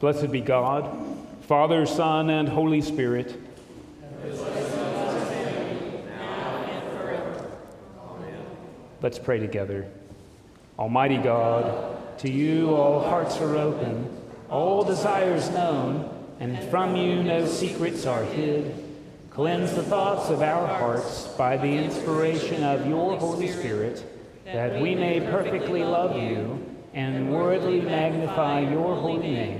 Blessed be God, Father, Son, and Holy Spirit. Let's pray together. Almighty God, to you all hearts are open, all desires known, and from you no secrets are hid. Cleanse the thoughts of our hearts by the inspiration of your Holy Spirit, that we may perfectly love you and worthily magnify your holy name.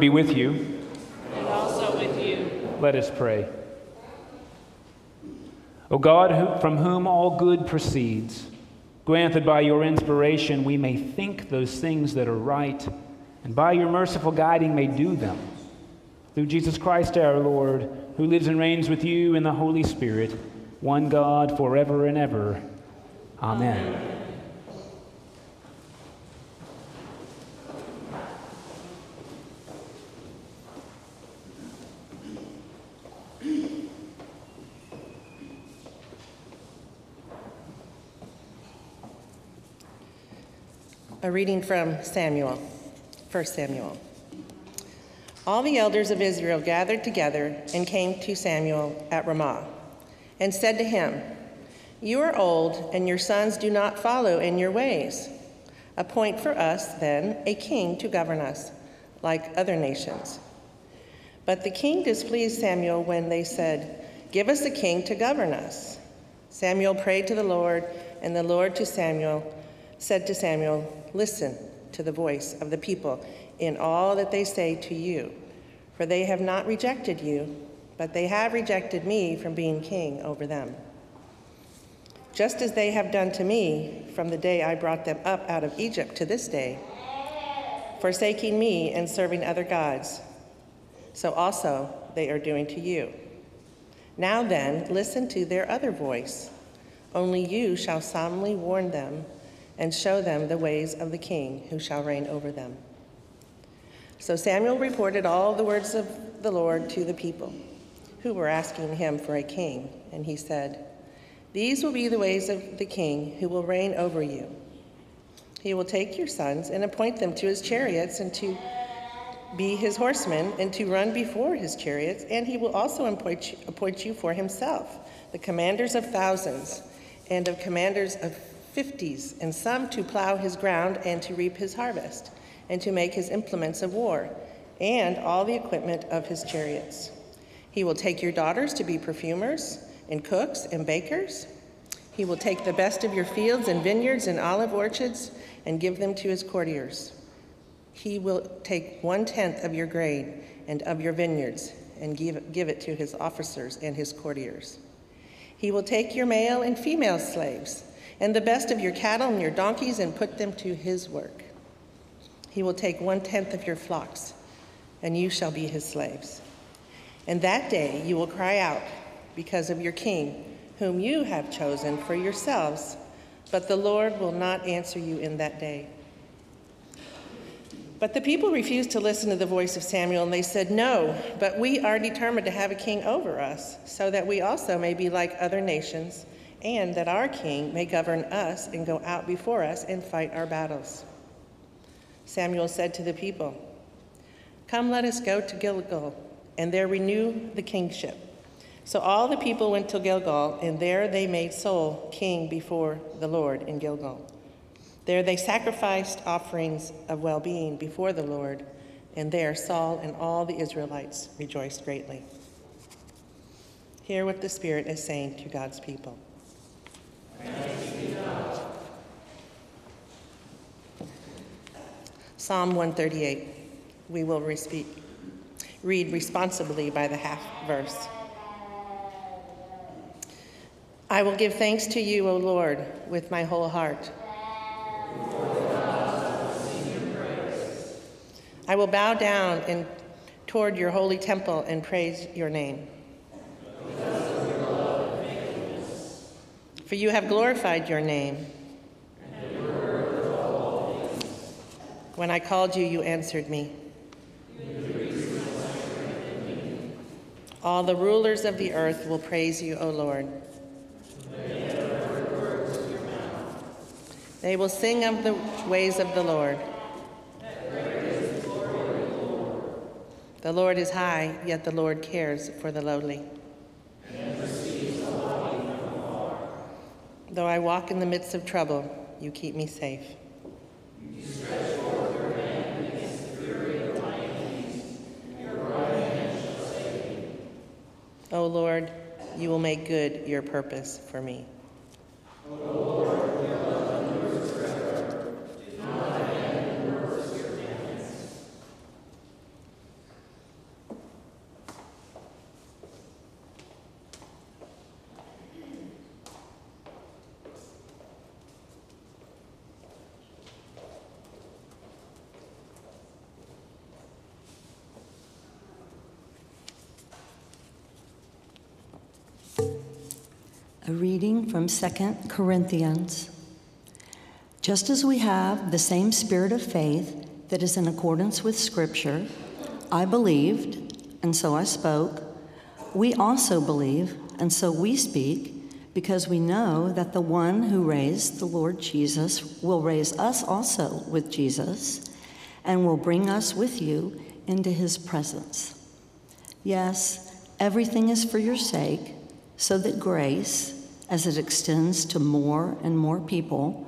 Lord be with you. and also with you. Let us pray. O God, from whom all good proceeds, grant that by your inspiration we may think those things that are right, and by your merciful guiding may do them. Through Jesus Christ our Lord, who lives and reigns with you in the Holy Spirit, one God, forever and ever. Amen. A reading from Samuel, 1 Samuel. All the elders of Israel gathered together and came to Samuel at Ramah and said to him, You are old, and your sons do not follow in your ways. Appoint for us, then, a king to govern us, like other nations. But the king displeased Samuel when they said, Give us a king to govern us. Samuel prayed to the Lord, and the Lord to Samuel said to Samuel, Listen to the voice of the people in all that they say to you, for they have not rejected you, but they have rejected me from being king over them. Just as they have done to me from the day I brought them up out of Egypt to this day, forsaking me and serving other gods, so also they are doing to you. Now then, listen to their other voice. Only you shall solemnly warn them and show them the ways of the king who shall reign over them. So Samuel reported all the words of the Lord to the people who were asking him for a king, and he said, These will be the ways of the king who will reign over you. He will take your sons and appoint them to his chariots and to be his horsemen and to run before his chariots, and he will also appoint you, for himself, the commanders of thousands and of commanders of fifties, and some to plow his ground and to reap his harvest, and to make his implements of war, and all the equipment of his chariots. He will take your daughters to be perfumers, and cooks, and bakers. He will take the best of your fields and vineyards and olive orchards, and give them to his courtiers. He will take one tenth of your grain and of your vineyards, and give, give it to his officers and his courtiers. He will take your male and female slaves and the best of your cattle and your donkeys and put them to his work. He will take one tenth of your flocks, and you shall be his slaves. And that day you will cry out because of your king, whom you have chosen for yourselves, but the Lord will not answer you in that day. But the people refused to listen to the voice of Samuel, and they said, No, but we are determined to have a king over us, so that we also may be like other nations, and that our king may govern us and go out before us and fight our battles. Samuel said to the people, Come, let us go to Gilgal, and there renew the kingship. So all the people went to Gilgal, and there they made Saul king before the Lord in Gilgal. There they sacrificed offerings of well being before the Lord, and there Saul and all the Israelites rejoiced greatly. Hear what the Spirit is saying to God's people. Psalm 138. We will respeak. read responsibly by the half verse. I will give thanks to you, O Lord, with my whole heart. I will bow down toward your holy temple and praise your name. For you have glorified your name. When I called you, you answered me. All the rulers of the earth will praise you, O Lord. They will sing of the ways of the Lord. The Lord is high, yet the Lord cares for the lowly. Though I walk in the midst of trouble, you keep me safe. O Lord, you will make good your purpose for me. A reading from 2 Corinthians. Just as we have the same spirit of faith that is in accordance with Scripture, I believed, and so I spoke. We also believe, and so we speak, because we know that the one who raised the Lord Jesus will raise us also with Jesus and will bring us with you into his presence. Yes, everything is for your sake, so that grace, as it extends to more and more people,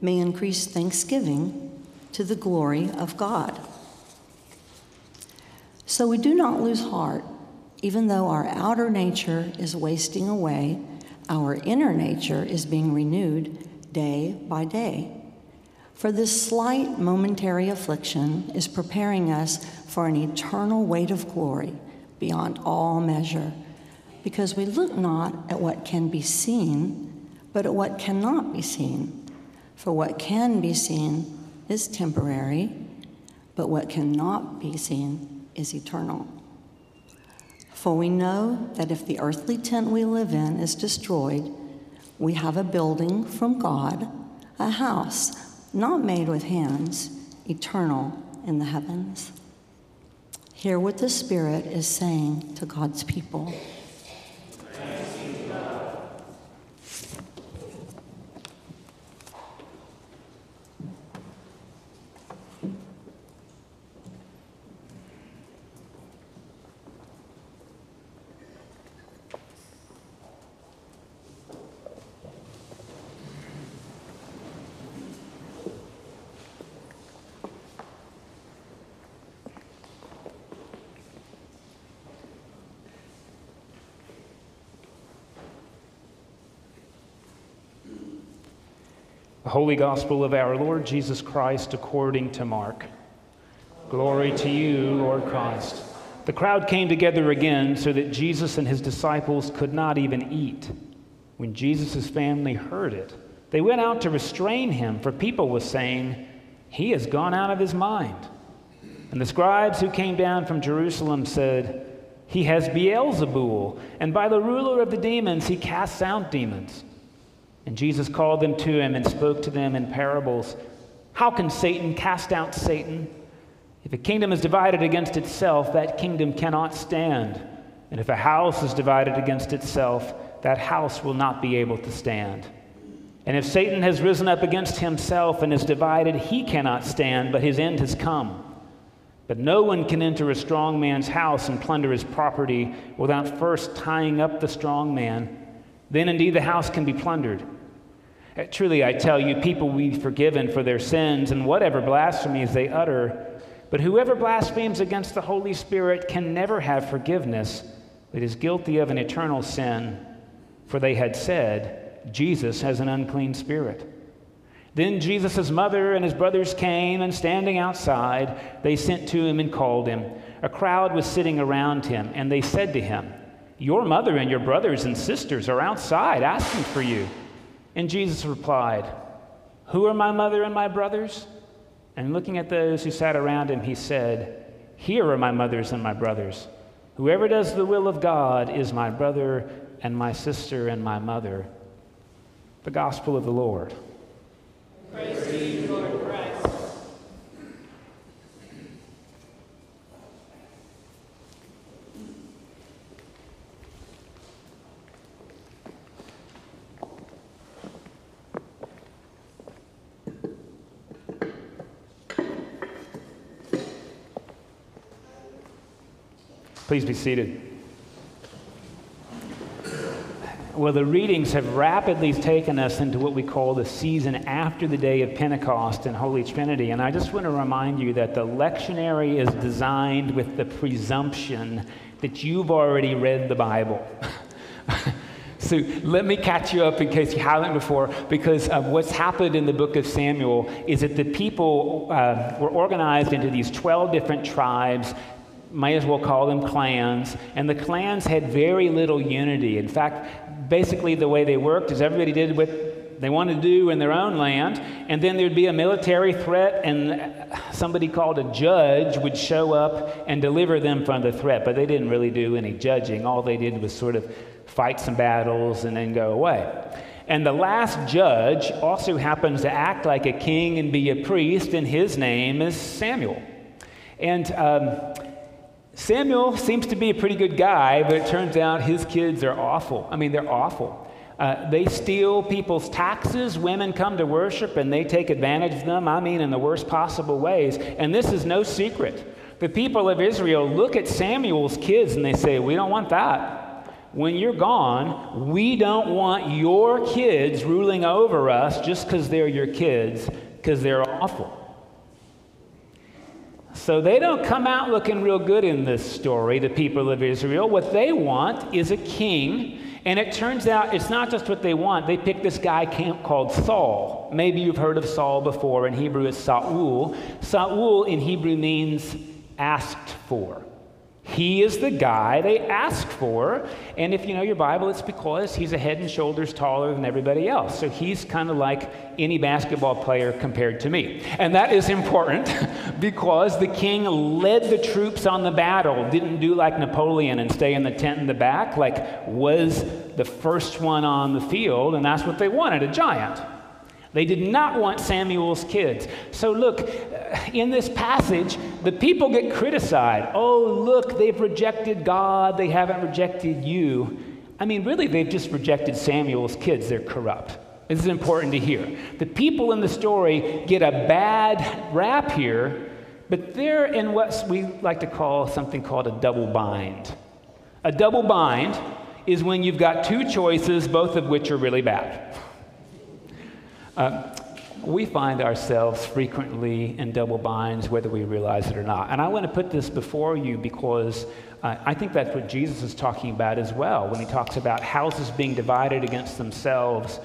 may increase thanksgiving to the glory of God. So we do not lose heart, even though our outer nature is wasting away, our inner nature is being renewed day by day. For this slight momentary affliction is preparing us for an eternal weight of glory beyond all measure, because we look not at what can be seen, but at what cannot be seen. For what can be seen is temporary, but what cannot be seen is eternal. For we know that if the earthly tent we live in is destroyed, we have a building from God, a house not made with hands, eternal in the heavens. Hear what the Spirit is saying to God's people. The Holy Gospel of our Lord Jesus Christ according to Mark. Glory to you, Lord Christ. The crowd came together again so that Jesus and his disciples could not even eat. When Jesus' family heard it, they went out to restrain him, for people were saying, He has gone out of his mind. And the scribes who came down from Jerusalem said, He has Beelzebul, and by the ruler of the demons he casts out demons. And Jesus called them to him and spoke to them in parables. How can Satan cast out Satan? If a kingdom is divided against itself, that kingdom cannot stand. And if a house is divided against itself, that house will not be able to stand. And if Satan has risen up against himself and is divided, he cannot stand, but his end has come. But no one can enter a strong man's house and plunder his property without first tying up the strong man. Then indeed the house can be plundered. Uh, truly, I tell you, people will be forgiven for their sins and whatever blasphemies they utter. But whoever blasphemes against the Holy Spirit can never have forgiveness, but is guilty of an eternal sin. For they had said, Jesus has an unclean spirit. Then Jesus' mother and his brothers came, and standing outside, they sent to him and called him. A crowd was sitting around him, and they said to him, Your mother and your brothers and sisters are outside asking for you. And Jesus replied, Who are my mother and my brothers? And looking at those who sat around him, he said, Here are my mothers and my brothers. Whoever does the will of God is my brother and my sister and my mother. The gospel of the Lord. Praise to you, Lord Christ. Please be seated. Well, the readings have rapidly taken us into what we call the season after the day of Pentecost and Holy Trinity. And I just want to remind you that the lectionary is designed with the presumption that you've already read the Bible. so let me catch you up in case you haven't before, because uh, what's happened in the book of Samuel is that the people uh, were organized into these 12 different tribes may as well call them clans. And the clans had very little unity. In fact, basically the way they worked is everybody did what they wanted to do in their own land, and then there'd be a military threat, and somebody called a judge would show up and deliver them from the threat. But they didn't really do any judging. All they did was sort of fight some battles and then go away. And the last judge also happens to act like a king and be a priest, and his name is Samuel. And um, Samuel seems to be a pretty good guy, but it turns out his kids are awful. I mean, they're awful. Uh, they steal people's taxes. Women come to worship and they take advantage of them, I mean, in the worst possible ways. And this is no secret. The people of Israel look at Samuel's kids and they say, We don't want that. When you're gone, we don't want your kids ruling over us just because they're your kids, because they're awful. So they don't come out looking real good in this story, the people of Israel. What they want is a king. And it turns out it's not just what they want. They pick this guy camp called Saul. Maybe you've heard of Saul before. In Hebrew, it's Saul. Saul in Hebrew means asked for. He is the guy they ask for. And if you know your Bible, it's because he's a head and shoulders taller than everybody else. So he's kind of like any basketball player compared to me. And that is important because the king led the troops on the battle, didn't do like Napoleon and stay in the tent in the back, like was the first one on the field. And that's what they wanted a giant. They did not want Samuel's kids. So, look, uh, in this passage, the people get criticized. Oh, look, they've rejected God, they haven't rejected you. I mean, really, they've just rejected Samuel's kids. They're corrupt. This is important to hear. The people in the story get a bad rap here, but they're in what we like to call something called a double bind. A double bind is when you've got two choices, both of which are really bad. Uh, we find ourselves frequently in double binds, whether we realize it or not. And I want to put this before you because uh, I think that's what Jesus is talking about as well when he talks about houses being divided against themselves.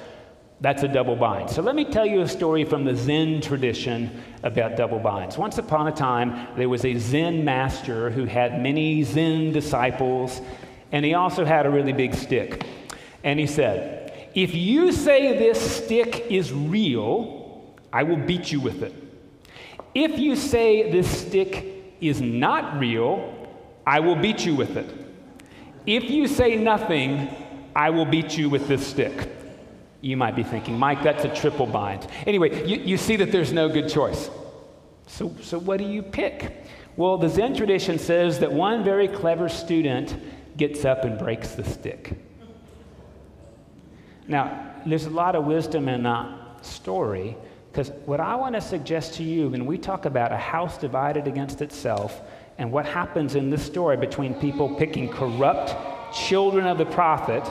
That's a double bind. So let me tell you a story from the Zen tradition about double binds. Once upon a time, there was a Zen master who had many Zen disciples, and he also had a really big stick. And he said, if you say this stick is real, I will beat you with it. If you say this stick is not real, I will beat you with it. If you say nothing, I will beat you with this stick. You might be thinking, Mike, that's a triple bind. Anyway, you, you see that there's no good choice. So, so what do you pick? Well, the Zen tradition says that one very clever student gets up and breaks the stick. Now, there's a lot of wisdom in that story because what I want to suggest to you when we talk about a house divided against itself and what happens in this story between people picking corrupt children of the prophet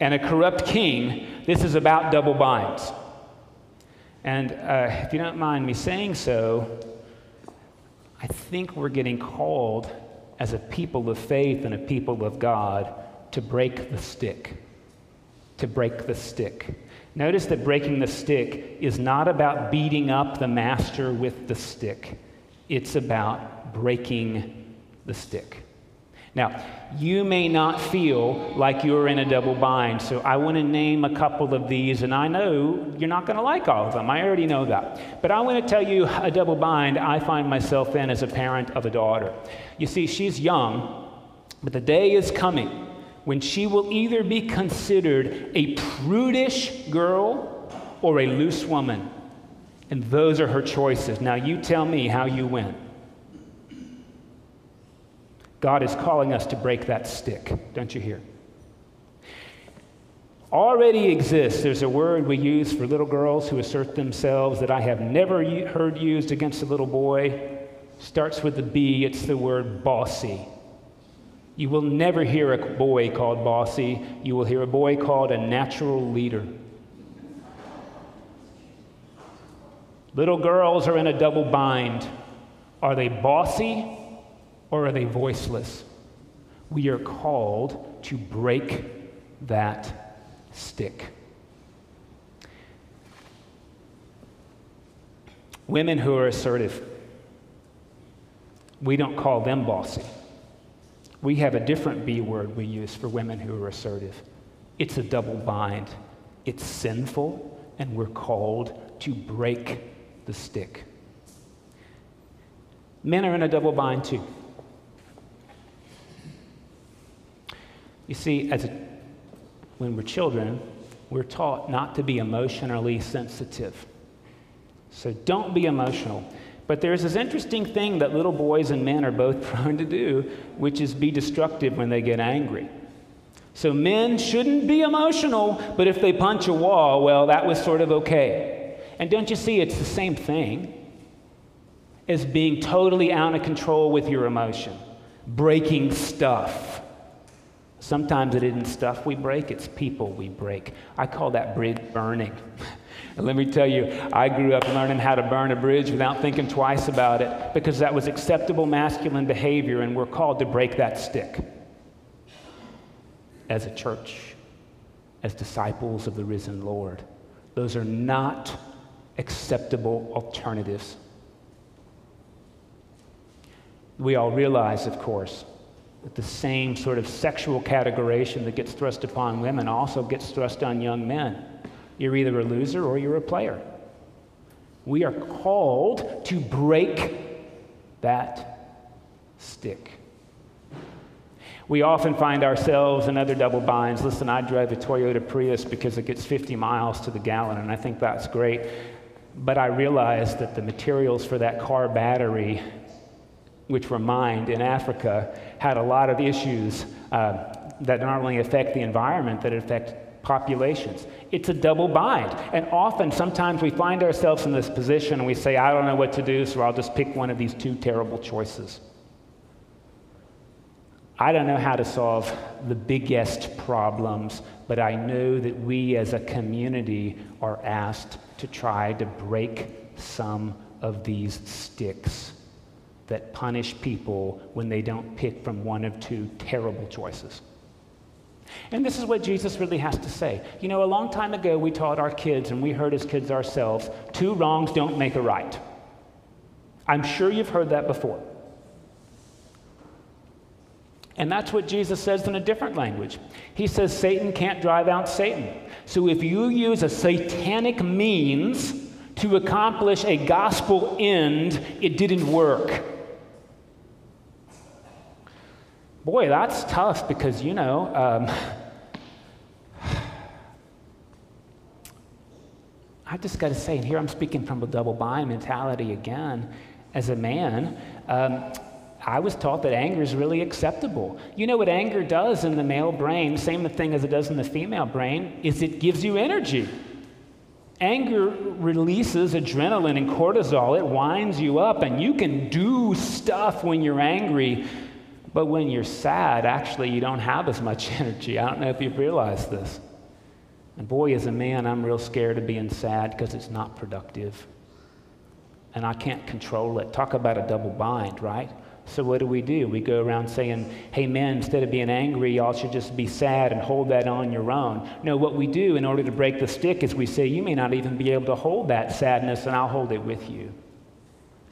and a corrupt king, this is about double binds. And uh, if you don't mind me saying so, I think we're getting called as a people of faith and a people of God to break the stick to break the stick. Notice that breaking the stick is not about beating up the master with the stick, it's about breaking the stick. Now, you may not feel like you're in a double bind, so I want to name a couple of these, and I know you're not going to like all of them. I already know that. But I want to tell you a double bind I find myself in as a parent of a daughter. You see, she's young, but the day is coming when she will either be considered a prudish girl or a loose woman. And those are her choices. Now, you tell me how you win. God is calling us to break that stick, don't you hear? Already exists, there's a word we use for little girls who assert themselves that I have never heard used against a little boy. Starts with the B, it's the word bossy. You will never hear a boy called bossy. You will hear a boy called a natural leader. Little girls are in a double bind. Are they bossy or are they voiceless? We are called to break that stick. Women who are assertive, we don't call them bossy. We have a different B word we use for women who are assertive. It's a double bind. It's sinful, and we're called to break the stick. Men are in a double bind too. You see, as a, when we're children, we're taught not to be emotionally sensitive. So don't be emotional. But there's this interesting thing that little boys and men are both prone to do, which is be destructive when they get angry. So men shouldn't be emotional, but if they punch a wall, well, that was sort of okay. And don't you see, it's the same thing as being totally out of control with your emotion, breaking stuff. Sometimes it isn't stuff we break, it's people we break. I call that bridge burning. And let me tell you, I grew up learning how to burn a bridge without thinking twice about it because that was acceptable masculine behavior, and we're called to break that stick as a church, as disciples of the risen Lord. Those are not acceptable alternatives. We all realize, of course, that the same sort of sexual categorization that gets thrust upon women also gets thrust on young men. You're either a loser or you're a player. We are called to break that stick. We often find ourselves in other double binds. Listen, I drive a Toyota Prius because it gets 50 miles to the gallon, and I think that's great. But I realize that the materials for that car battery, which were mined in Africa, had a lot of issues uh, that not only affect the environment, that affect populations. It's a double bind. And often, sometimes we find ourselves in this position and we say, I don't know what to do, so I'll just pick one of these two terrible choices. I don't know how to solve the biggest problems, but I know that we as a community are asked to try to break some of these sticks that punish people when they don't pick from one of two terrible choices. And this is what Jesus really has to say. You know, a long time ago, we taught our kids, and we heard as kids ourselves, two wrongs don't make a right. I'm sure you've heard that before. And that's what Jesus says in a different language. He says Satan can't drive out Satan. So if you use a satanic means to accomplish a gospel end, it didn't work. Boy, that's tough because, you know, um, I just got to say, and here I'm speaking from a double bind mentality again. As a man, um, I was taught that anger is really acceptable. You know what anger does in the male brain, same thing as it does in the female brain, is it gives you energy. Anger releases adrenaline and cortisol. It winds you up, and you can do stuff when you're angry but when you're sad, actually, you don't have as much energy. I don't know if you've realized this. And boy, as a man, I'm real scared of being sad because it's not productive. And I can't control it. Talk about a double bind, right? So what do we do? We go around saying, hey, men, instead of being angry, y'all should just be sad and hold that on your own. No, what we do in order to break the stick is we say, you may not even be able to hold that sadness, and I'll hold it with you.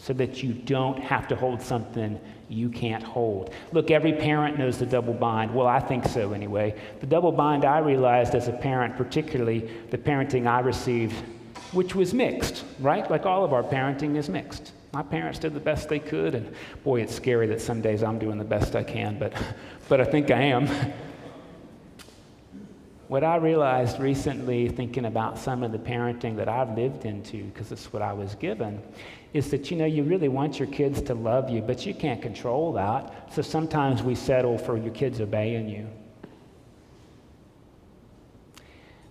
So that you don't have to hold something you can't hold. Look, every parent knows the double bind. Well, I think so anyway. The double bind I realized as a parent, particularly the parenting I received, which was mixed, right? Like all of our parenting is mixed. My parents did the best they could, and boy, it's scary that some days I'm doing the best I can, but, but I think I am. what I realized recently, thinking about some of the parenting that I've lived into, because it's what I was given, is that you know you really want your kids to love you, but you can't control that. So sometimes we settle for your kids obeying you.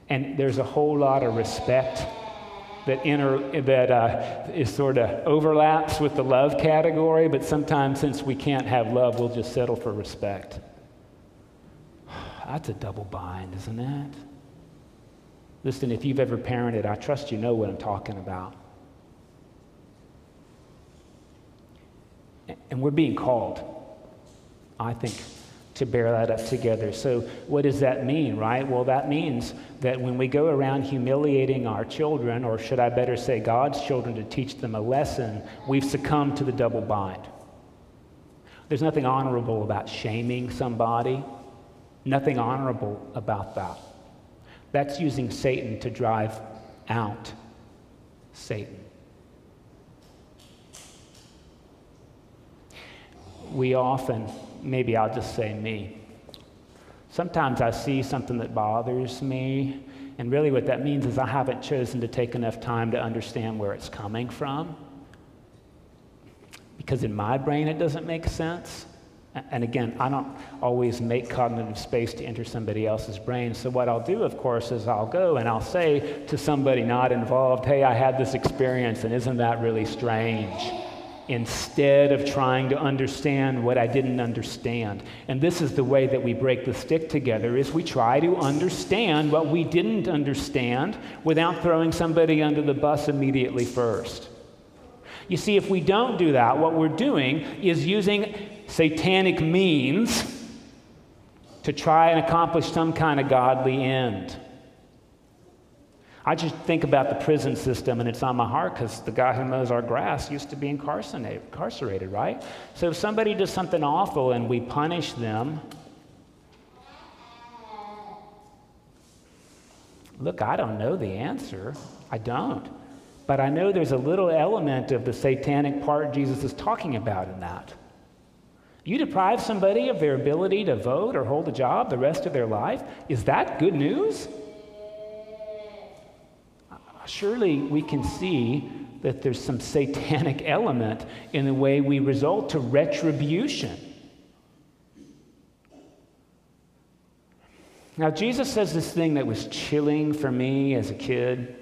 And there's a whole lot of respect that, inter, that uh, is sort of overlaps with the love category, but sometimes since we can't have love, we'll just settle for respect. That's a double bind, isn't it? Listen, if you've ever parented, I trust you know what I'm talking about. And we're being called, I think, to bear that up together. So, what does that mean, right? Well, that means that when we go around humiliating our children, or should I better say God's children, to teach them a lesson, we've succumbed to the double bind. There's nothing honorable about shaming somebody, nothing honorable about that. That's using Satan to drive out Satan. We often maybe I'll just say me. Sometimes I see something that bothers me, and really what that means is I haven't chosen to take enough time to understand where it's coming from. Because in my brain it doesn't make sense. And again, I don't always make cognitive space to enter somebody else's brain. So, what I'll do, of course, is I'll go and I'll say to somebody not involved, Hey, I had this experience, and isn't that really strange? Instead of trying to understand what I didn't understand. And this is the way that we break the stick together is we try to understand what we didn't understand without throwing somebody under the bus immediately first. You see, if we don't do that, what we're doing is using satanic means to try and accomplish some kind of godly end. I just think about the prison system, and it's on my heart because the guy who mows our grass used to be incarcerated, incarcerated, right? So if somebody does something awful and we punish them, look, I don't know the answer. I don't. But I know there's a little element of the satanic part Jesus is talking about in that. You deprive somebody of their ability to vote or hold a job the rest of their life? Is that good news? Surely we can see that there's some satanic element in the way we result to retribution. Now, Jesus says this thing that was chilling for me as a kid.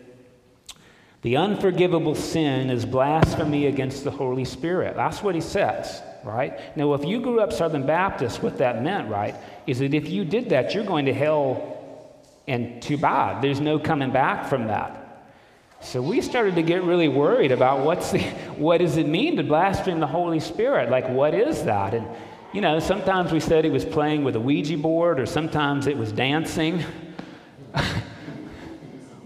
The unforgivable sin is blasphemy against the Holy Spirit. That's what he says, right? Now, if you grew up Southern Baptist, what that meant, right, is that if you did that, you're going to hell and too bad. There's no coming back from that. So we started to get really worried about what's the, what does it mean to blaspheme the Holy Spirit? Like, what is that? And, you know, sometimes we said he was playing with a Ouija board, or sometimes it was dancing.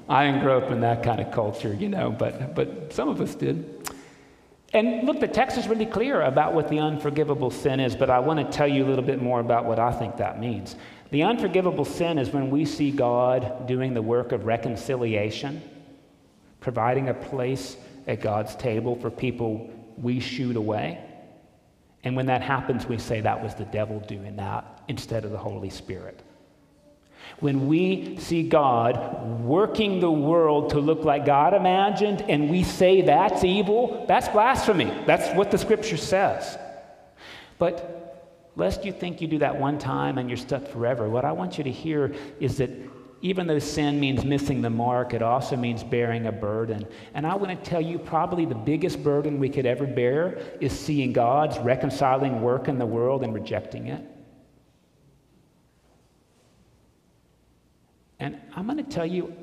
I didn't grow up in that kind of culture, you know, but, but some of us did. And look, the text is really clear about what the unforgivable sin is, but I want to tell you a little bit more about what I think that means. The unforgivable sin is when we see God doing the work of reconciliation providing a place at God's table for people we shoot away. And when that happens, we say that was the devil doing that instead of the Holy Spirit. When we see God working the world to look like God imagined and we say that's evil, that's blasphemy. That's what the scripture says. But lest you think you do that one time and you're stuck forever, what I want you to hear is that even though sin means missing the mark, it also means bearing a burden. And I want to tell you probably the biggest burden we could ever bear is seeing God's reconciling work in the world and rejecting it. And I'm going to tell you,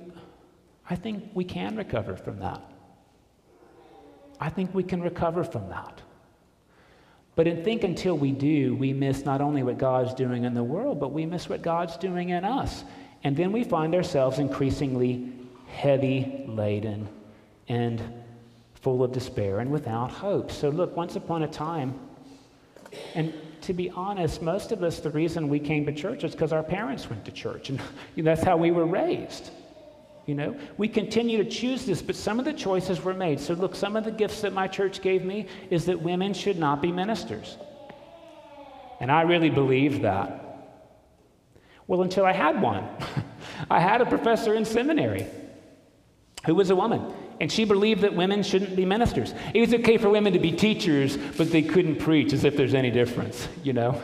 I think we can recover from that. I think we can recover from that. But I think until we do, we miss not only what God's doing in the world, but we miss what God's doing in us. And then we find ourselves increasingly heavy laden and full of despair and without hope. So, look, once upon a time, and to be honest, most of us, the reason we came to church is because our parents went to church, and that's how we were raised. You know, we continue to choose this, but some of the choices were made. So, look, some of the gifts that my church gave me is that women should not be ministers. And I really believed that. Well, until I had one. I had a professor in seminary who was a woman, and she believed that women shouldn't be ministers. It was okay for women to be teachers, but they couldn't preach as if there's any difference, you know?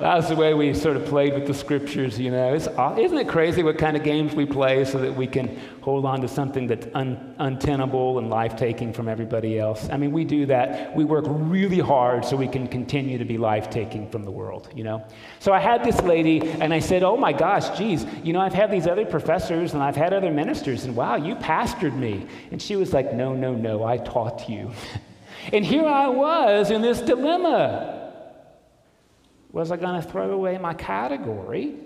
That was the way we sort of played with the scriptures, you know. It's, isn't it crazy what kind of games we play so that we can hold on to something that's un, untenable and life taking from everybody else? I mean, we do that. We work really hard so we can continue to be life taking from the world, you know. So I had this lady, and I said, Oh my gosh, geez, you know, I've had these other professors and I've had other ministers, and wow, you pastored me. And she was like, No, no, no, I taught you. and here I was in this dilemma. Was I going to throw away my category?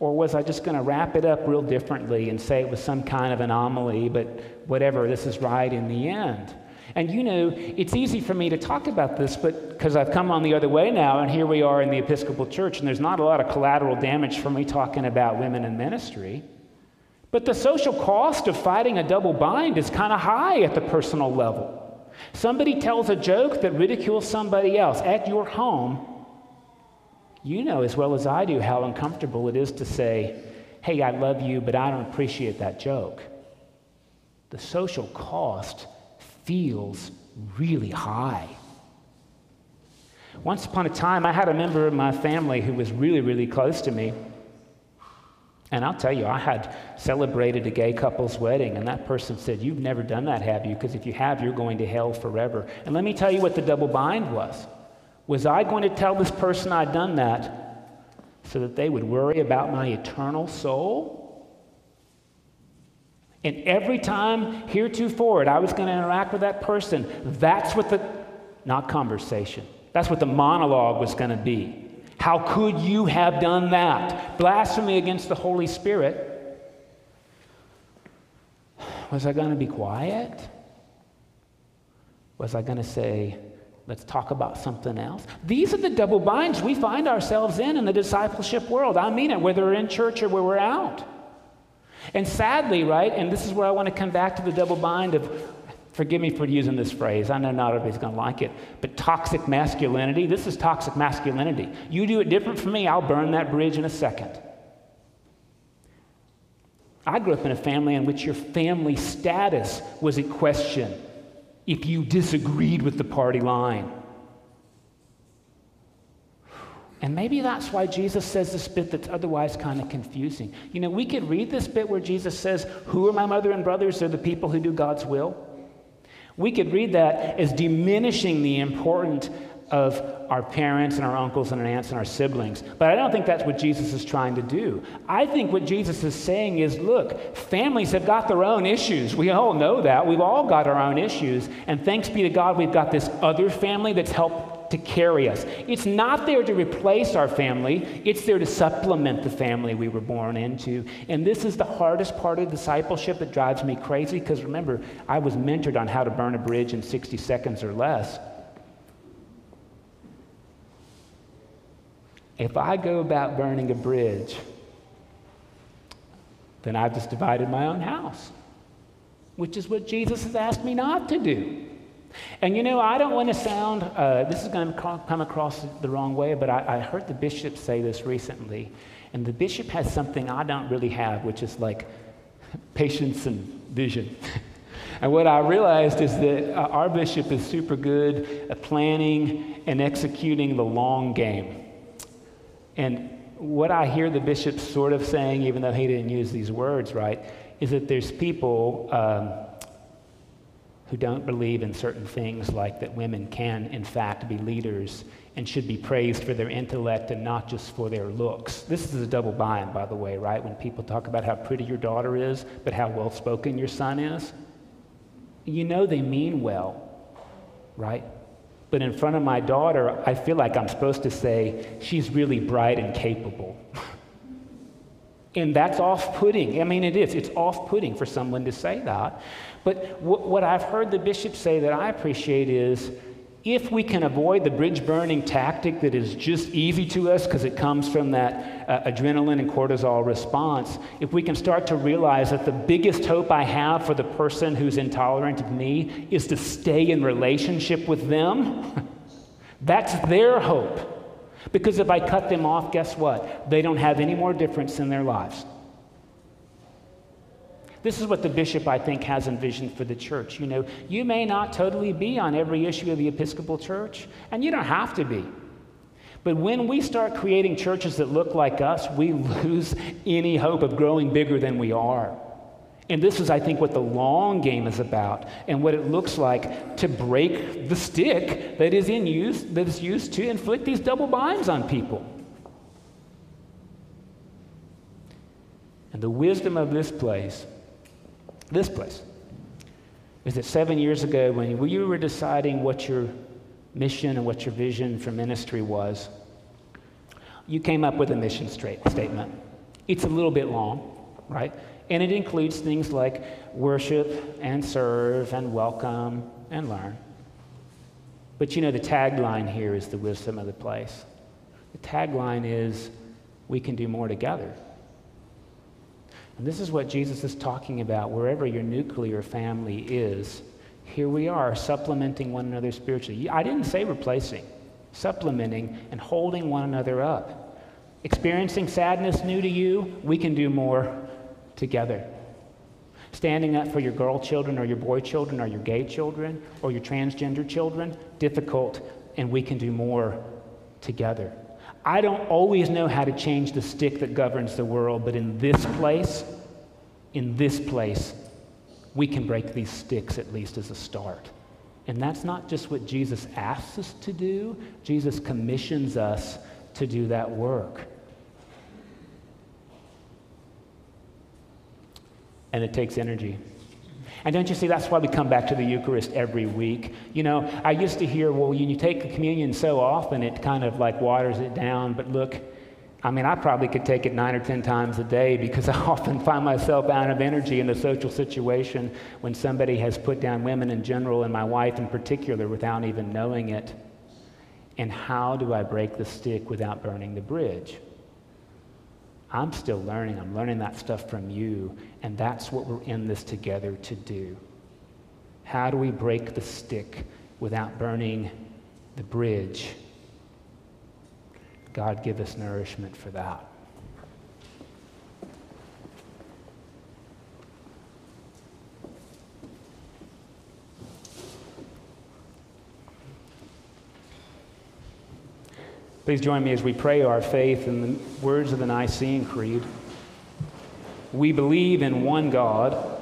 Or was I just going to wrap it up real differently and say it was some kind of anomaly, but whatever, this is right in the end? And you know, it's easy for me to talk about this, but because I've come on the other way now, and here we are in the Episcopal Church, and there's not a lot of collateral damage from me talking about women in ministry. But the social cost of fighting a double bind is kind of high at the personal level. Somebody tells a joke that ridicules somebody else at your home, you know as well as I do how uncomfortable it is to say, hey, I love you, but I don't appreciate that joke. The social cost feels really high. Once upon a time, I had a member of my family who was really, really close to me. And I'll tell you, I had celebrated a gay couple's wedding, and that person said, You've never done that, have you? Because if you have, you're going to hell forever. And let me tell you what the double bind was. Was I going to tell this person I'd done that so that they would worry about my eternal soul? And every time heretofore I was going to interact with that person, that's what the, not conversation, that's what the monologue was going to be. How could you have done that? Blasphemy against the Holy Spirit. Was I going to be quiet? Was I going to say, Let's talk about something else. These are the double binds we find ourselves in in the discipleship world. I mean it, whether we're in church or where we're out. And sadly, right, and this is where I want to come back to the double bind of, forgive me for using this phrase, I know not everybody's going to like it, but toxic masculinity. This is toxic masculinity. You do it different from me, I'll burn that bridge in a second. I grew up in a family in which your family status was a question if you disagreed with the party line. And maybe that's why Jesus says this bit that's otherwise kind of confusing. You know, we could read this bit where Jesus says, Who are my mother and brothers? They're the people who do God's will. We could read that as diminishing the importance of our parents and our uncles and our aunts and our siblings. But I don't think that's what Jesus is trying to do. I think what Jesus is saying is look, families have got their own issues. We all know that. We've all got our own issues. And thanks be to God, we've got this other family that's helped to carry us. It's not there to replace our family, it's there to supplement the family we were born into. And this is the hardest part of discipleship that drives me crazy because remember, I was mentored on how to burn a bridge in 60 seconds or less. If I go about burning a bridge, then I've just divided my own house, which is what Jesus has asked me not to do. And you know, I don't want to sound, uh, this is going to come across the wrong way, but I, I heard the bishop say this recently. And the bishop has something I don't really have, which is like patience and vision. and what I realized is that uh, our bishop is super good at planning and executing the long game. And what I hear the bishop sort of saying, even though he didn't use these words, right, is that there's people um, who don't believe in certain things like that women can, in fact, be leaders and should be praised for their intellect and not just for their looks. This is a double bind, by the way, right? When people talk about how pretty your daughter is, but how well spoken your son is, you know they mean well, right? But in front of my daughter, I feel like I'm supposed to say, she's really bright and capable. and that's off putting. I mean, it is. It's off putting for someone to say that. But what I've heard the bishop say that I appreciate is if we can avoid the bridge burning tactic that is just easy to us because it comes from that uh, adrenaline and cortisol response, if we can start to realize that the biggest hope I have for the person who's intolerant of me is to stay in relationship with them, that's their hope. Because if I cut them off, guess what? They don't have any more difference in their lives. This is what the bishop, I think, has envisioned for the church. You know, you may not totally be on every issue of the Episcopal Church, and you don't have to be. But when we start creating churches that look like us, we lose any hope of growing bigger than we are. And this is, I think, what the long game is about and what it looks like to break the stick that is in use, that is used to inflict these double binds on people. And the wisdom of this place this place. Is that seven years ago, when you were deciding what your mission and what your vision for ministry was, you came up with a mission statement. It's a little bit long, right? And it includes things like worship and serve and welcome and learn. But you know, the tagline here is the wisdom of the place. The tagline is, we can do more together. And this is what Jesus is talking about wherever your nuclear family is. Here we are, supplementing one another spiritually. I didn't say replacing, supplementing and holding one another up. Experiencing sadness new to you, we can do more together. Standing up for your girl children or your boy children or your gay children or your transgender children, difficult, and we can do more together. I don't always know how to change the stick that governs the world, but in this place, in this place, we can break these sticks at least as a start. And that's not just what Jesus asks us to do, Jesus commissions us to do that work. And it takes energy. And don't you see, that's why we come back to the Eucharist every week. You know, I used to hear, well, you, you take communion so often, it kind of like waters it down. But look, I mean, I probably could take it nine or ten times a day because I often find myself out of energy in a social situation when somebody has put down women in general and my wife in particular without even knowing it. And how do I break the stick without burning the bridge? I'm still learning. I'm learning that stuff from you. And that's what we're in this together to do. How do we break the stick without burning the bridge? God, give us nourishment for that. Please join me as we pray our faith in the words of the Nicene Creed. We believe in one God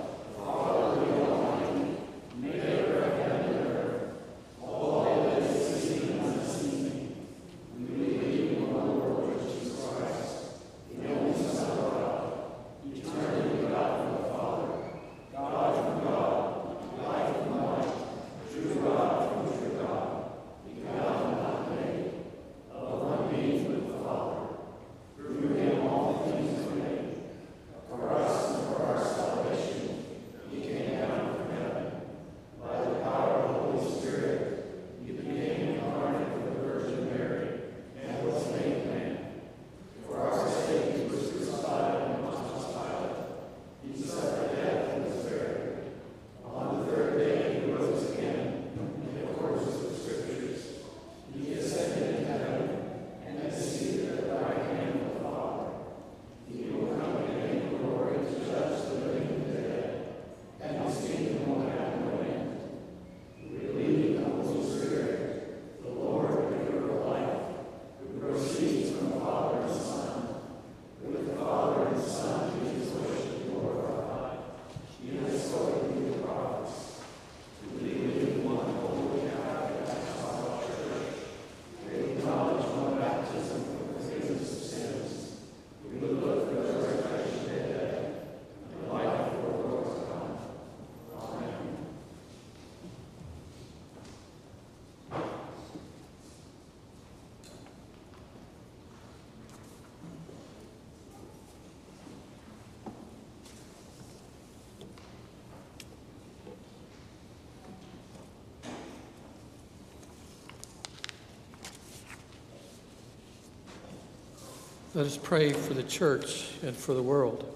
Let us pray for the church and for the world.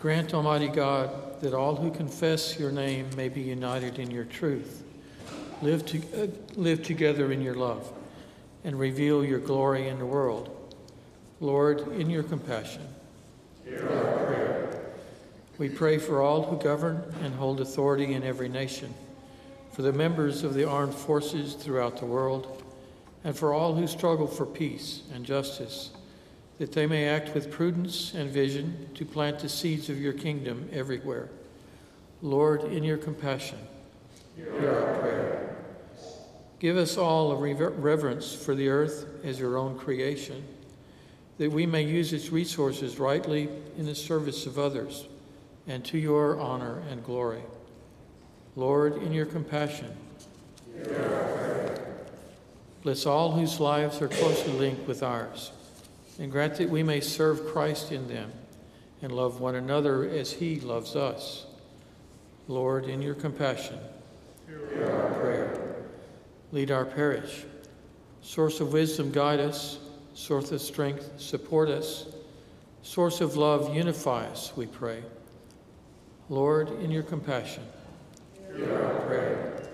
Grant, Almighty God, that all who confess your name may be united in your truth, live, to, uh, live together in your love, and reveal your glory in the world. Lord, in your compassion, we pray for all who govern and hold authority in every nation, for the members of the armed forces throughout the world, and for all who struggle for peace and justice, that they may act with prudence and vision to plant the seeds of your kingdom everywhere. Lord, in your compassion, hear our prayer. Give us all a rever- reverence for the earth as your own creation, that we may use its resources rightly in the service of others and to your honor and glory. Lord, in your compassion, bless all whose lives are closely linked with ours, and grant that we may serve Christ in them and love one another as he loves us. Lord, in your compassion, hear our prayer. Lead our parish. Source of wisdom, guide us. Source of strength, support us. Source of love, unify us, we pray. Lord, in your compassion, hear our prayer.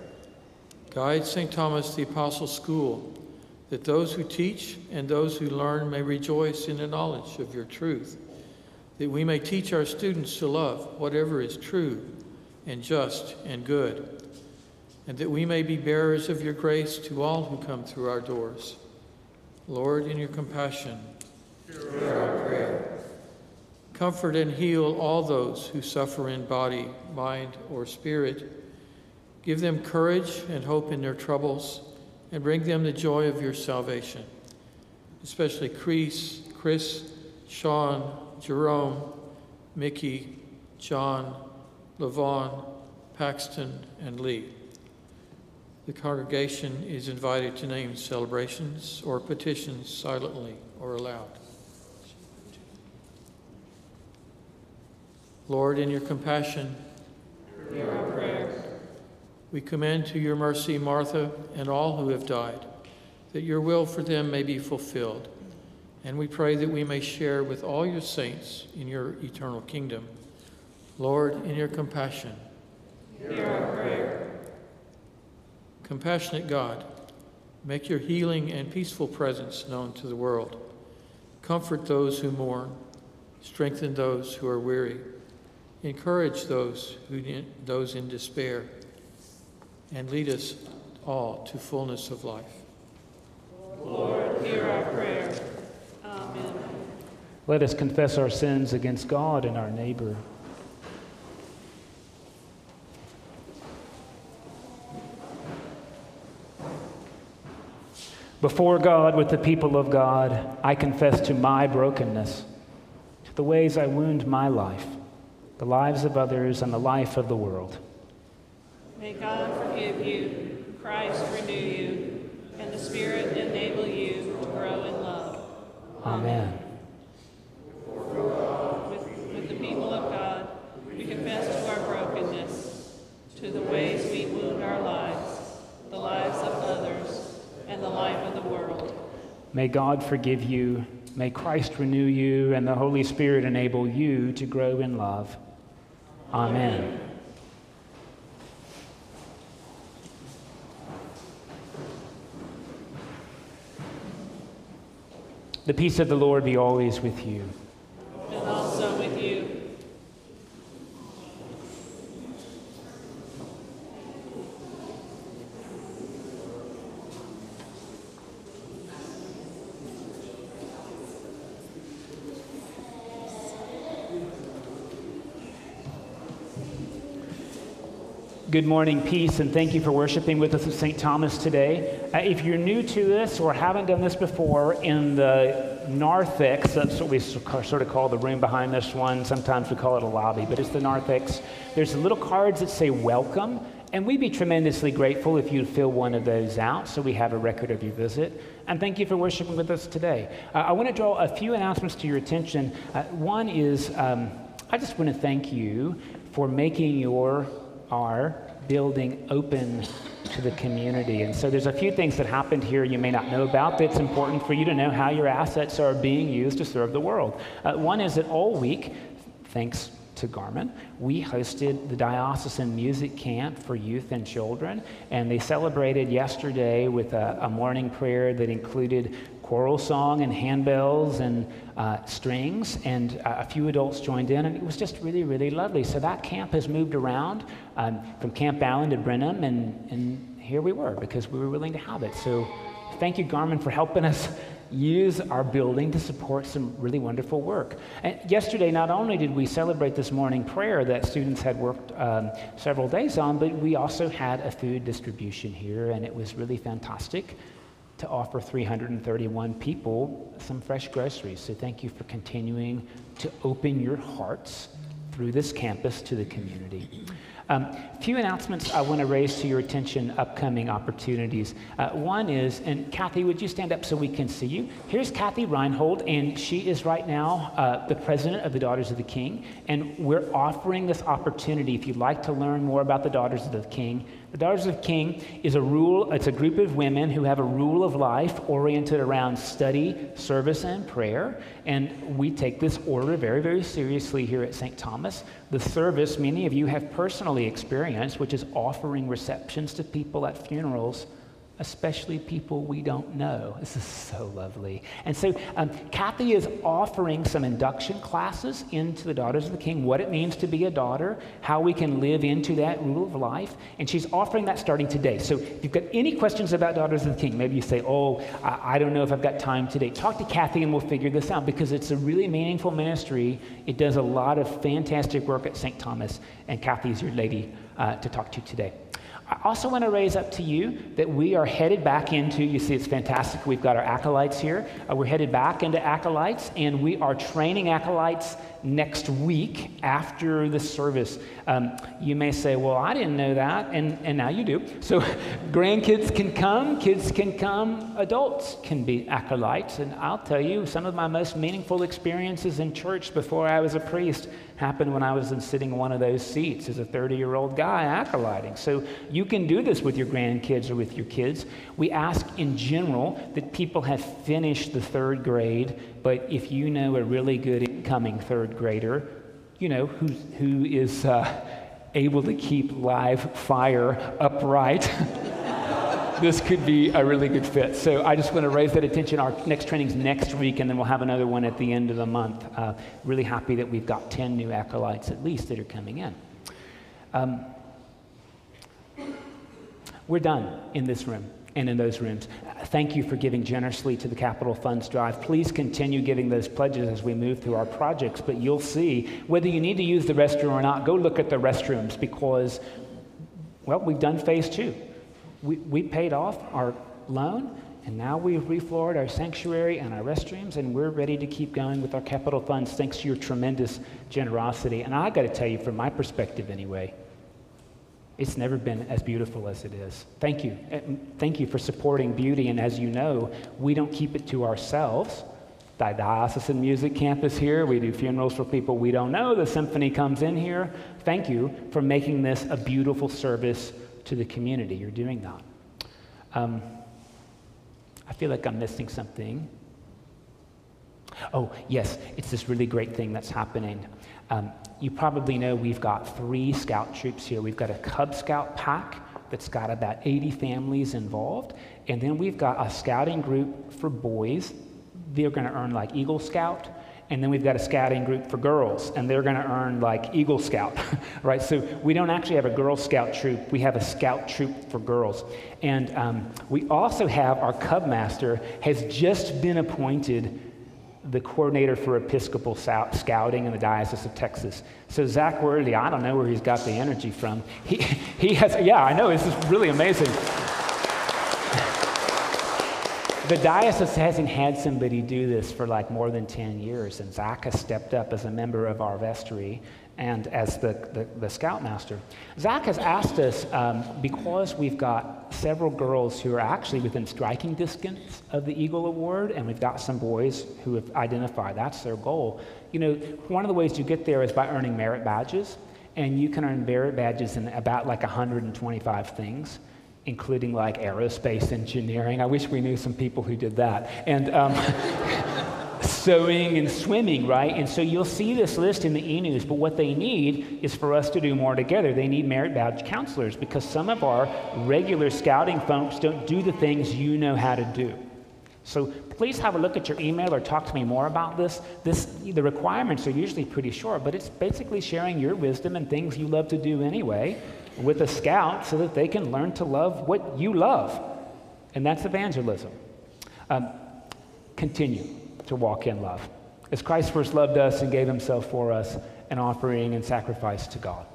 Guide St. Thomas the Apostle School, that those who teach and those who learn may rejoice in the knowledge of your truth, that we may teach our students to love whatever is true and just and good, and that we may be bearers of your grace to all who come through our doors. Lord, in your compassion, hear our prayer. Comfort and heal all those who suffer in body, mind, or spirit. Give them courage and hope in their troubles, and bring them the joy of your salvation. Especially Chris, Chris, Sean, Jerome, Mickey, John, Levon, Paxton, and Lee. The congregation is invited to name celebrations or petitions silently or aloud. Lord, in your compassion, Hear our. We commend to your mercy Martha and all who have died, that your will for them may be fulfilled. And we pray that we may share with all your saints in your eternal kingdom. Lord, in your compassion, Hear our prayer. compassionate God, make your healing and peaceful presence known to the world. Comfort those who mourn, strengthen those who are weary, encourage those who those in despair, and lead us all to fullness of life. Lord, hear our prayer. Amen. Let us confess our sins against God and our neighbor. Before God, with the people of God, I confess to my brokenness, to the ways I wound my life, the lives of others, and the life of the world. May God forgive you, Christ renew you, and the Spirit enable you to grow in love. Amen. With, with the people of God, we confess to our brokenness, to the ways we wound our lives, the lives of others, and the life of the world. May God forgive you. May Christ renew you, and the Holy Spirit enable you to grow in love. Amen. The peace of the Lord be always with you. And also with you. Good morning, peace, and thank you for worshiping with us at St. Thomas today. Uh, if you're new to this or haven't done this before, in the narthex, that's what we sort of call the room behind this one. Sometimes we call it a lobby, but it's the narthex. There's little cards that say welcome, and we'd be tremendously grateful if you'd fill one of those out so we have a record of your visit. And thank you for worshiping with us today. Uh, I want to draw a few announcements to your attention. Uh, one is um, I just want to thank you for making your our building open to the community. And so there's a few things that happened here you may not know about that's important for you to know how your assets are being used to serve the world. Uh, one is that all week, thanks to Garmin, we hosted the diocesan music camp for youth and children, and they celebrated yesterday with a, a morning prayer that included choral song and handbells and uh, strings, and uh, a few adults joined in, and it was just really, really lovely. So that camp has moved around um, from Camp Allen to Brenham, and, and here we were because we were willing to have it. So thank you, Garmin, for helping us use our building to support some really wonderful work. And yesterday, not only did we celebrate this morning prayer that students had worked um, several days on, but we also had a food distribution here, and it was really fantastic to offer 331 people some fresh groceries. So thank you for continuing to open your hearts through this campus to the community. A um, few announcements I want to raise to your attention upcoming opportunities. Uh, one is, and Kathy, would you stand up so we can see you? Here's Kathy Reinhold, and she is right now uh, the president of the Daughters of the King. And we're offering this opportunity, if you'd like to learn more about the Daughters of the King, the Daughters of King is a rule, it's a group of women who have a rule of life oriented around study, service, and prayer. And we take this order very, very seriously here at St. Thomas. The service, many of you have personally experienced, which is offering receptions to people at funerals especially people we don't know. This is so lovely. And so, um, Kathy is offering some induction classes into the Daughters of the King, what it means to be a daughter, how we can live into that rule of life. And she's offering that starting today. So, if you've got any questions about Daughters of the King, maybe you say, Oh, I, I don't know if I've got time today. Talk to Kathy and we'll figure this out because it's a really meaningful ministry. It does a lot of fantastic work at St. Thomas, and Kathy is your lady uh, to talk to today. I also want to raise up to you that we are headed back into, you see, it's fantastic. We've got our acolytes here. Uh, we're headed back into acolytes, and we are training acolytes next week after the service. Um, you may say, Well, I didn't know that, and, and now you do. So, grandkids can come, kids can come, adults can be acolytes. And I'll tell you, some of my most meaningful experiences in church before I was a priest happened when I was in sitting in one of those seats as a 30 year old guy acolyting. So, you can do this with your grandkids or with your kids. We ask in general that people have finished the third grade but if you know a really good incoming third grader, you know, who, who is uh, able to keep live fire upright, this could be a really good fit. So I just want to raise that attention. Our next training's next week, and then we'll have another one at the end of the month. Uh, really happy that we've got 10 new acolytes at least that are coming in. Um, we're done in this room and in those rooms. Thank you for giving generously to the Capital Funds Drive. Please continue giving those pledges as we move through our projects, but you'll see whether you need to use the restroom or not, go look at the restrooms because, well, we've done phase two. We, we paid off our loan, and now we've refloored our sanctuary and our restrooms, and we're ready to keep going with our capital funds thanks to your tremendous generosity. And I got to tell you, from my perspective anyway, it's never been as beautiful as it is. Thank you. Thank you for supporting beauty. And as you know, we don't keep it to ourselves. The Diocesan Music Campus here, we do funerals for people we don't know. The symphony comes in here. Thank you for making this a beautiful service to the community. You're doing that. Um, I feel like I'm missing something. Oh, yes, it's this really great thing that's happening. Um, you probably know we've got three scout troops here. We've got a Cub Scout pack that's got about 80 families involved. And then we've got a scouting group for boys. They're going to earn like Eagle Scout. And then we've got a scouting group for girls, and they're going to earn like Eagle Scout, right? So we don't actually have a Girl Scout troop. We have a Scout troop for girls. And um, we also have our Cub Master has just been appointed the coordinator for Episcopal Scouting in the Diocese of Texas. So Zach Worthy, I don't know where he's got the energy from. He, he has, yeah, I know, this is really amazing. the diocese hasn't had somebody do this for like more than 10 years, and Zach has stepped up as a member of our vestry and as the, the, the scoutmaster. Zach has asked us, um, because we've got several girls who are actually within striking distance of the Eagle Award, and we've got some boys who have identified that's their goal. You know, one of the ways you get there is by earning merit badges, and you can earn merit badges in about like 125 things. including like aerospace engineering. I wish we knew some people who did that. And um, sewing and swimming, right? And so you'll see this list in the e news, but what they need is for us to do more together. They need merit badge counselors because some of our regular scouting folks don't do the things you know how to do. So please have a look at your email or talk to me more about this. this. The requirements are usually pretty short, but it's basically sharing your wisdom and things you love to do anyway with a scout so that they can learn to love what you love. And that's evangelism. Um, continue to walk in love. As Christ first loved us and gave himself for us, an offering and sacrifice to God.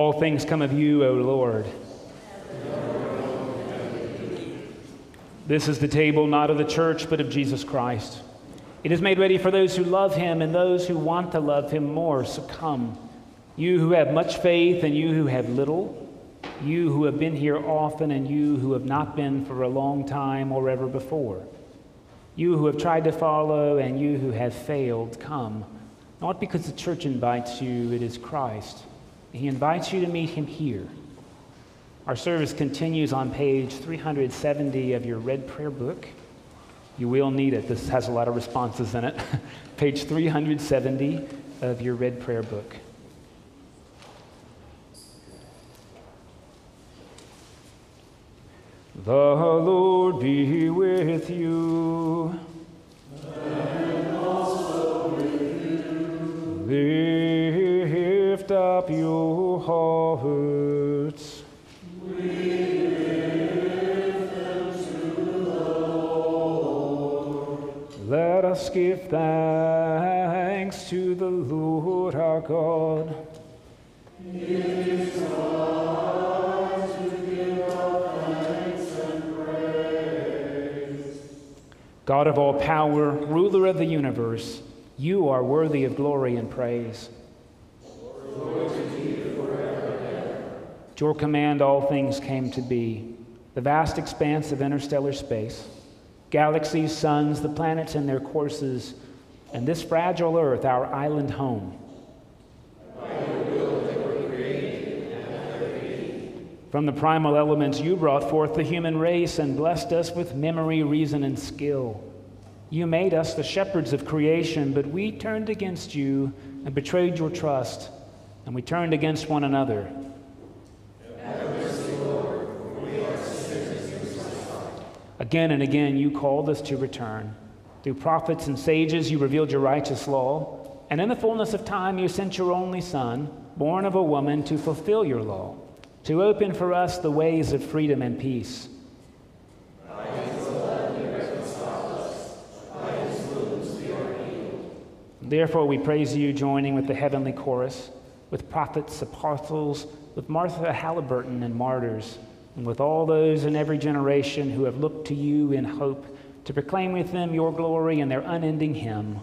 All things come of you, O Lord. This is the table not of the church, but of Jesus Christ. It is made ready for those who love him and those who want to love him more. So come, you who have much faith and you who have little, you who have been here often and you who have not been for a long time or ever before, you who have tried to follow and you who have failed, come. Not because the church invites you, it is Christ. He invites you to meet him here. Our service continues on page 370 of your red prayer book. You will need it. This has a lot of responses in it. page 370 of your red prayer book. The Lord be with you. And also with you. Lift up your hearts. Let us give thanks to the Lord our God. It is right to give thanks and praise. God of all power, ruler of the universe, you are worthy of glory and praise. At your command, all things came to be. The vast expanse of interstellar space, galaxies, suns, the planets and their courses, and this fragile earth, our island home. From the primal elements, you brought forth the human race and blessed us with memory, reason, and skill. You made us the shepherds of creation, but we turned against you and betrayed your trust, and we turned against one another. Again and again, you called us to return. Through prophets and sages, you revealed your righteous law, and in the fullness of time, you sent your only Son, born of a woman, to fulfill your law to open for us the ways of freedom and peace. Therefore, we praise you, joining with the heavenly chorus, with prophets, apostles, with Martha Halliburton and martyrs, and with all those in every generation who have looked to you in hope to proclaim with them your glory and their unending hymn.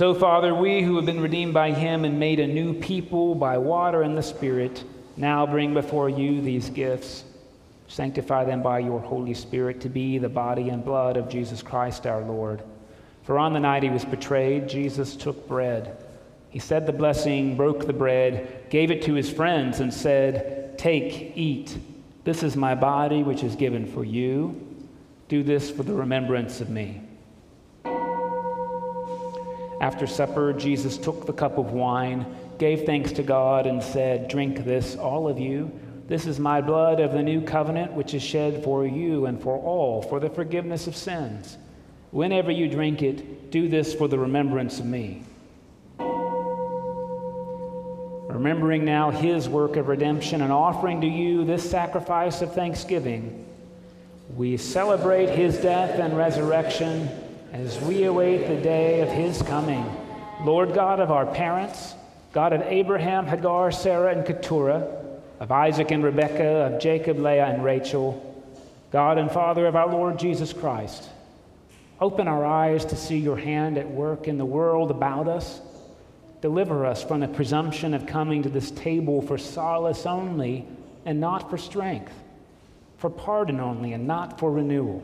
So, Father, we who have been redeemed by him and made a new people by water and the Spirit now bring before you these gifts. Sanctify them by your Holy Spirit to be the body and blood of Jesus Christ our Lord. For on the night he was betrayed, Jesus took bread. He said the blessing, broke the bread, gave it to his friends, and said, Take, eat. This is my body, which is given for you. Do this for the remembrance of me. After supper, Jesus took the cup of wine, gave thanks to God, and said, Drink this, all of you. This is my blood of the new covenant, which is shed for you and for all for the forgiveness of sins. Whenever you drink it, do this for the remembrance of me. Remembering now his work of redemption and offering to you this sacrifice of thanksgiving, we celebrate his death and resurrection as we await the day of his coming. Lord God of our parents, God of Abraham, Hagar, Sarah, and Keturah, of Isaac and Rebekah, of Jacob, Leah, and Rachel, God and Father of our Lord Jesus Christ, open our eyes to see your hand at work in the world about us. Deliver us from the presumption of coming to this table for solace only and not for strength, for pardon only and not for renewal.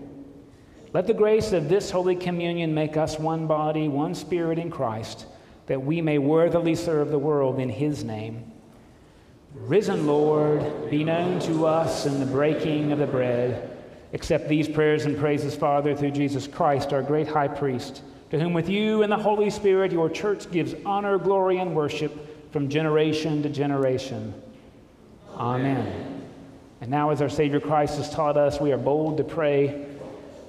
Let the grace of this Holy Communion make us one body, one spirit in Christ, that we may worthily serve the world in His name. Risen Lord, be known to us in the breaking of the bread. Accept these prayers and praises, Father, through Jesus Christ, our great high priest, to whom with you and the Holy Spirit your church gives honor, glory, and worship from generation to generation. Amen. Amen. And now, as our Savior Christ has taught us, we are bold to pray.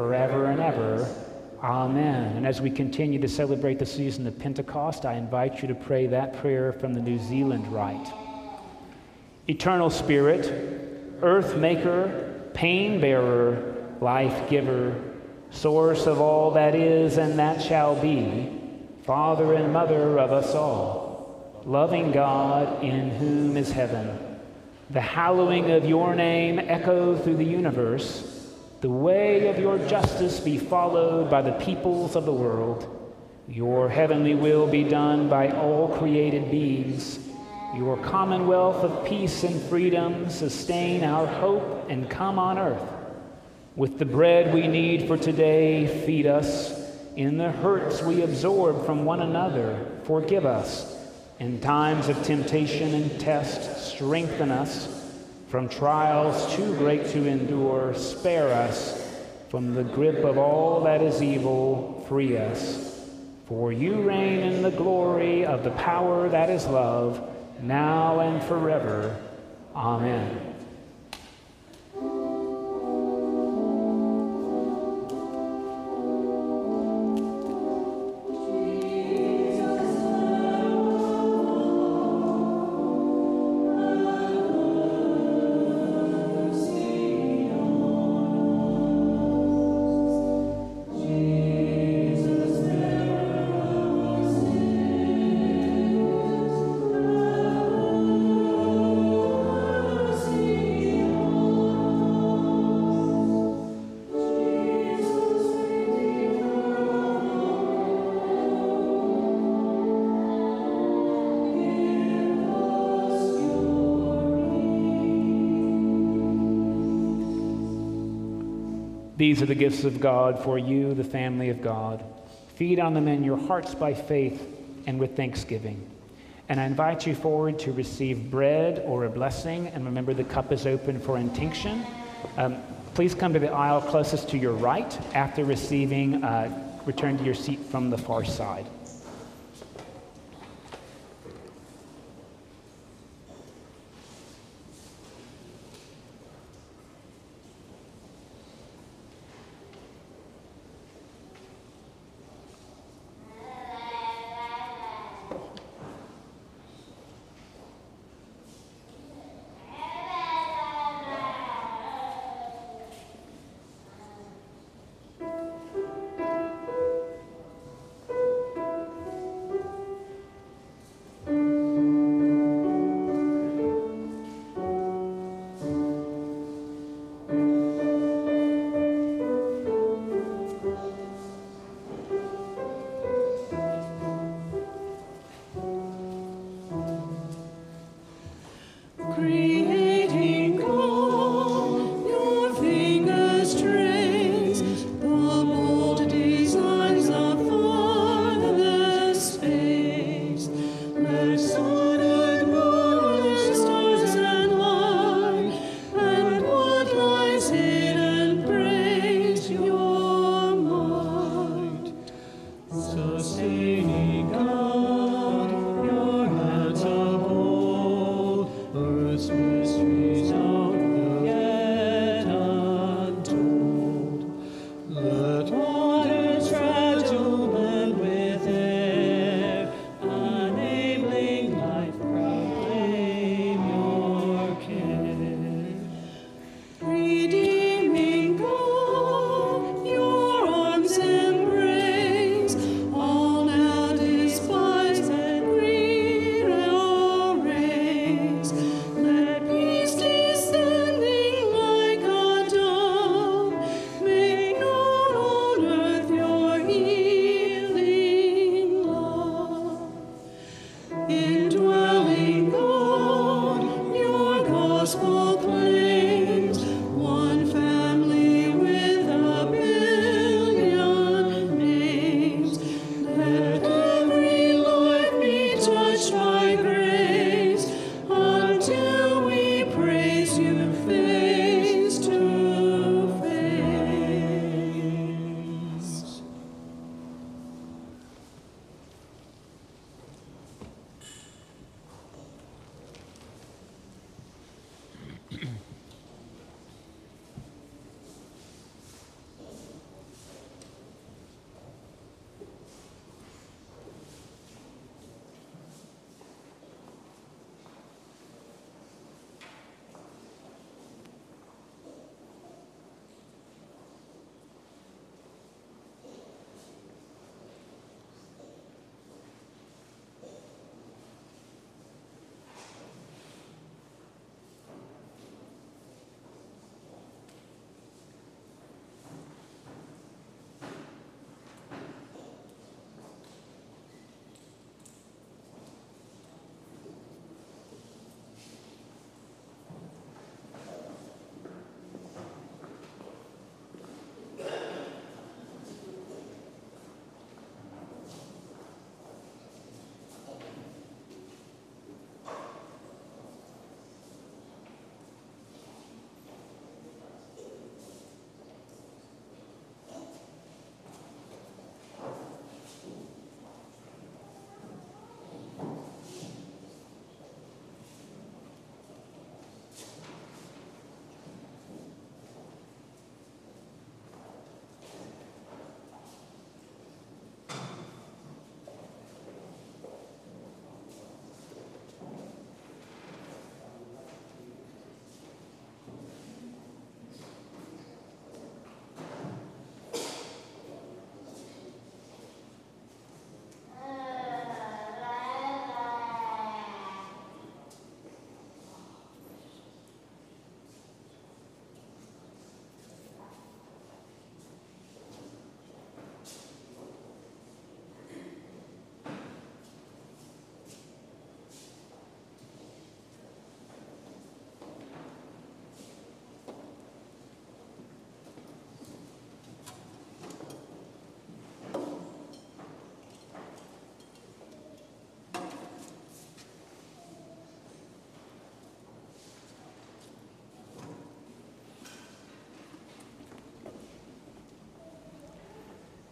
forever and ever. Amen. And as we continue to celebrate the season of Pentecost, I invite you to pray that prayer from the New Zealand Rite. Eternal Spirit, earth maker, pain bearer, life giver, source of all that is and that shall be, Father and Mother of us all, loving God in whom is heaven. The hallowing of your name echo through the universe the way of your justice be followed by the peoples of the world. Your heavenly will be done by all created beings. Your commonwealth of peace and freedom sustain our hope and come on earth. With the bread we need for today, feed us. In the hurts we absorb from one another, forgive us. In times of temptation and test, strengthen us. From trials too great to endure, spare us. From the grip of all that is evil, free us. For you reign in the glory of the power that is love, now and forever. Amen. These are the gifts of God for you, the family of God. Feed on them in your hearts by faith and with thanksgiving. And I invite you forward to receive bread or a blessing. And remember, the cup is open for intinction. Um, please come to the aisle closest to your right. After receiving, uh, return to your seat from the far side.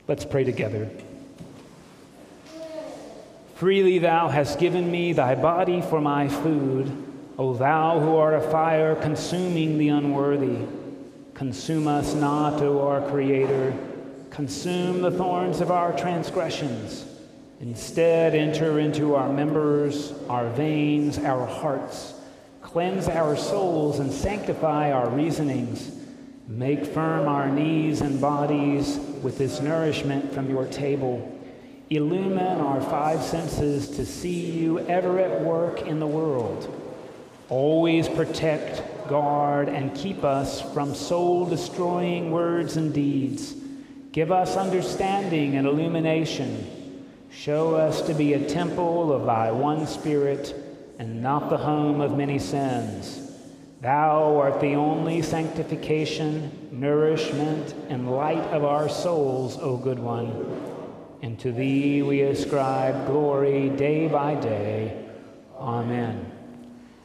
Let's pray together. Freely thou hast given me thy body for my food, O thou who art a fire consuming the unworthy. Consume us not, O our Creator. Consume the thorns of our transgressions. Instead, enter into our members, our veins, our hearts. Cleanse our souls and sanctify our reasonings. Make firm our knees and bodies with this nourishment from your table. Illumine our five senses to see you ever at work in the world. Always protect, guard, and keep us from soul destroying words and deeds. Give us understanding and illumination. Show us to be a temple of thy one Spirit and not the home of many sins. Thou art the only sanctification, nourishment, and light of our souls, O good one. And to thee we ascribe glory day by day. Amen.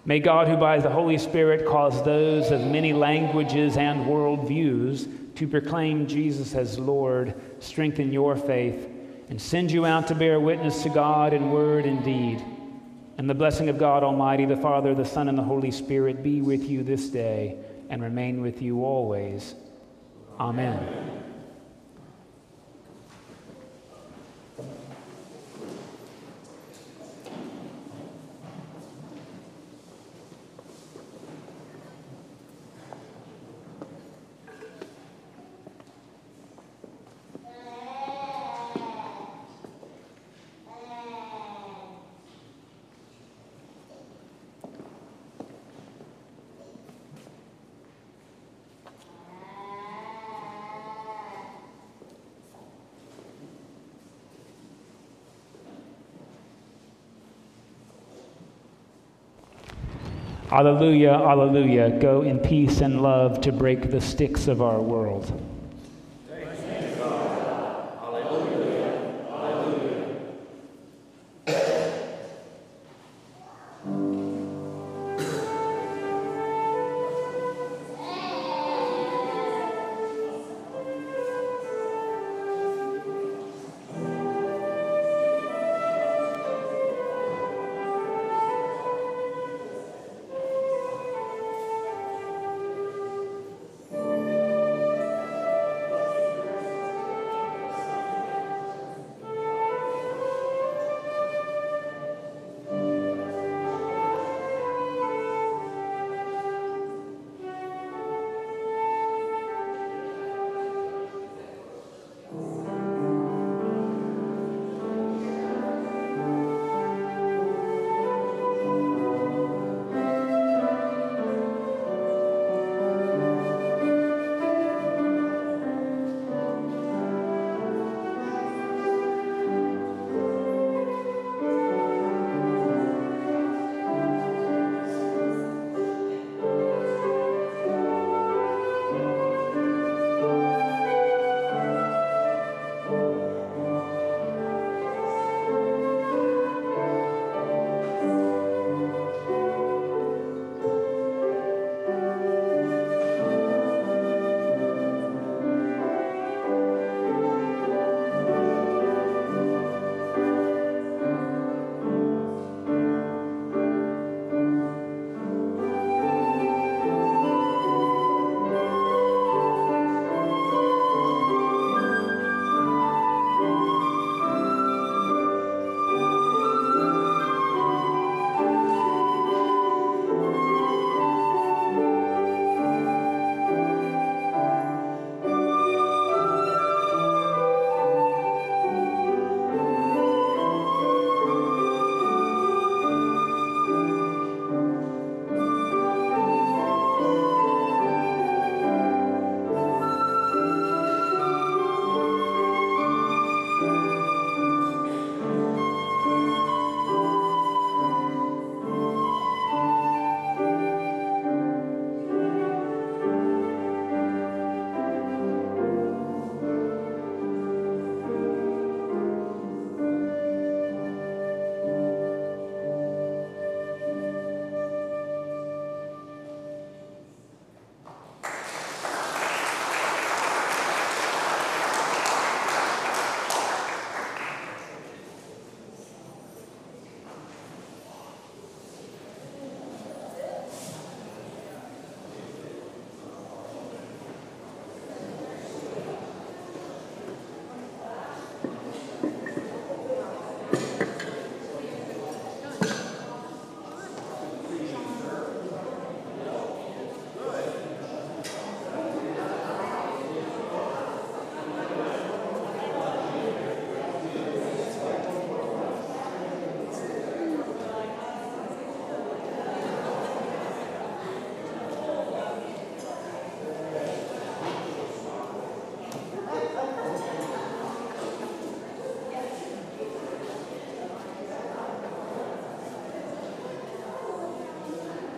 May God, who by the Holy Spirit caused those of many languages and worldviews to proclaim Jesus as Lord, strengthen your faith and send you out to bear witness to God in word and deed. And the blessing of God Almighty, the Father, the Son, and the Holy Spirit be with you this day and remain with you always. Amen. Alleluia, alleluia. Go in peace and love to break the sticks of our world.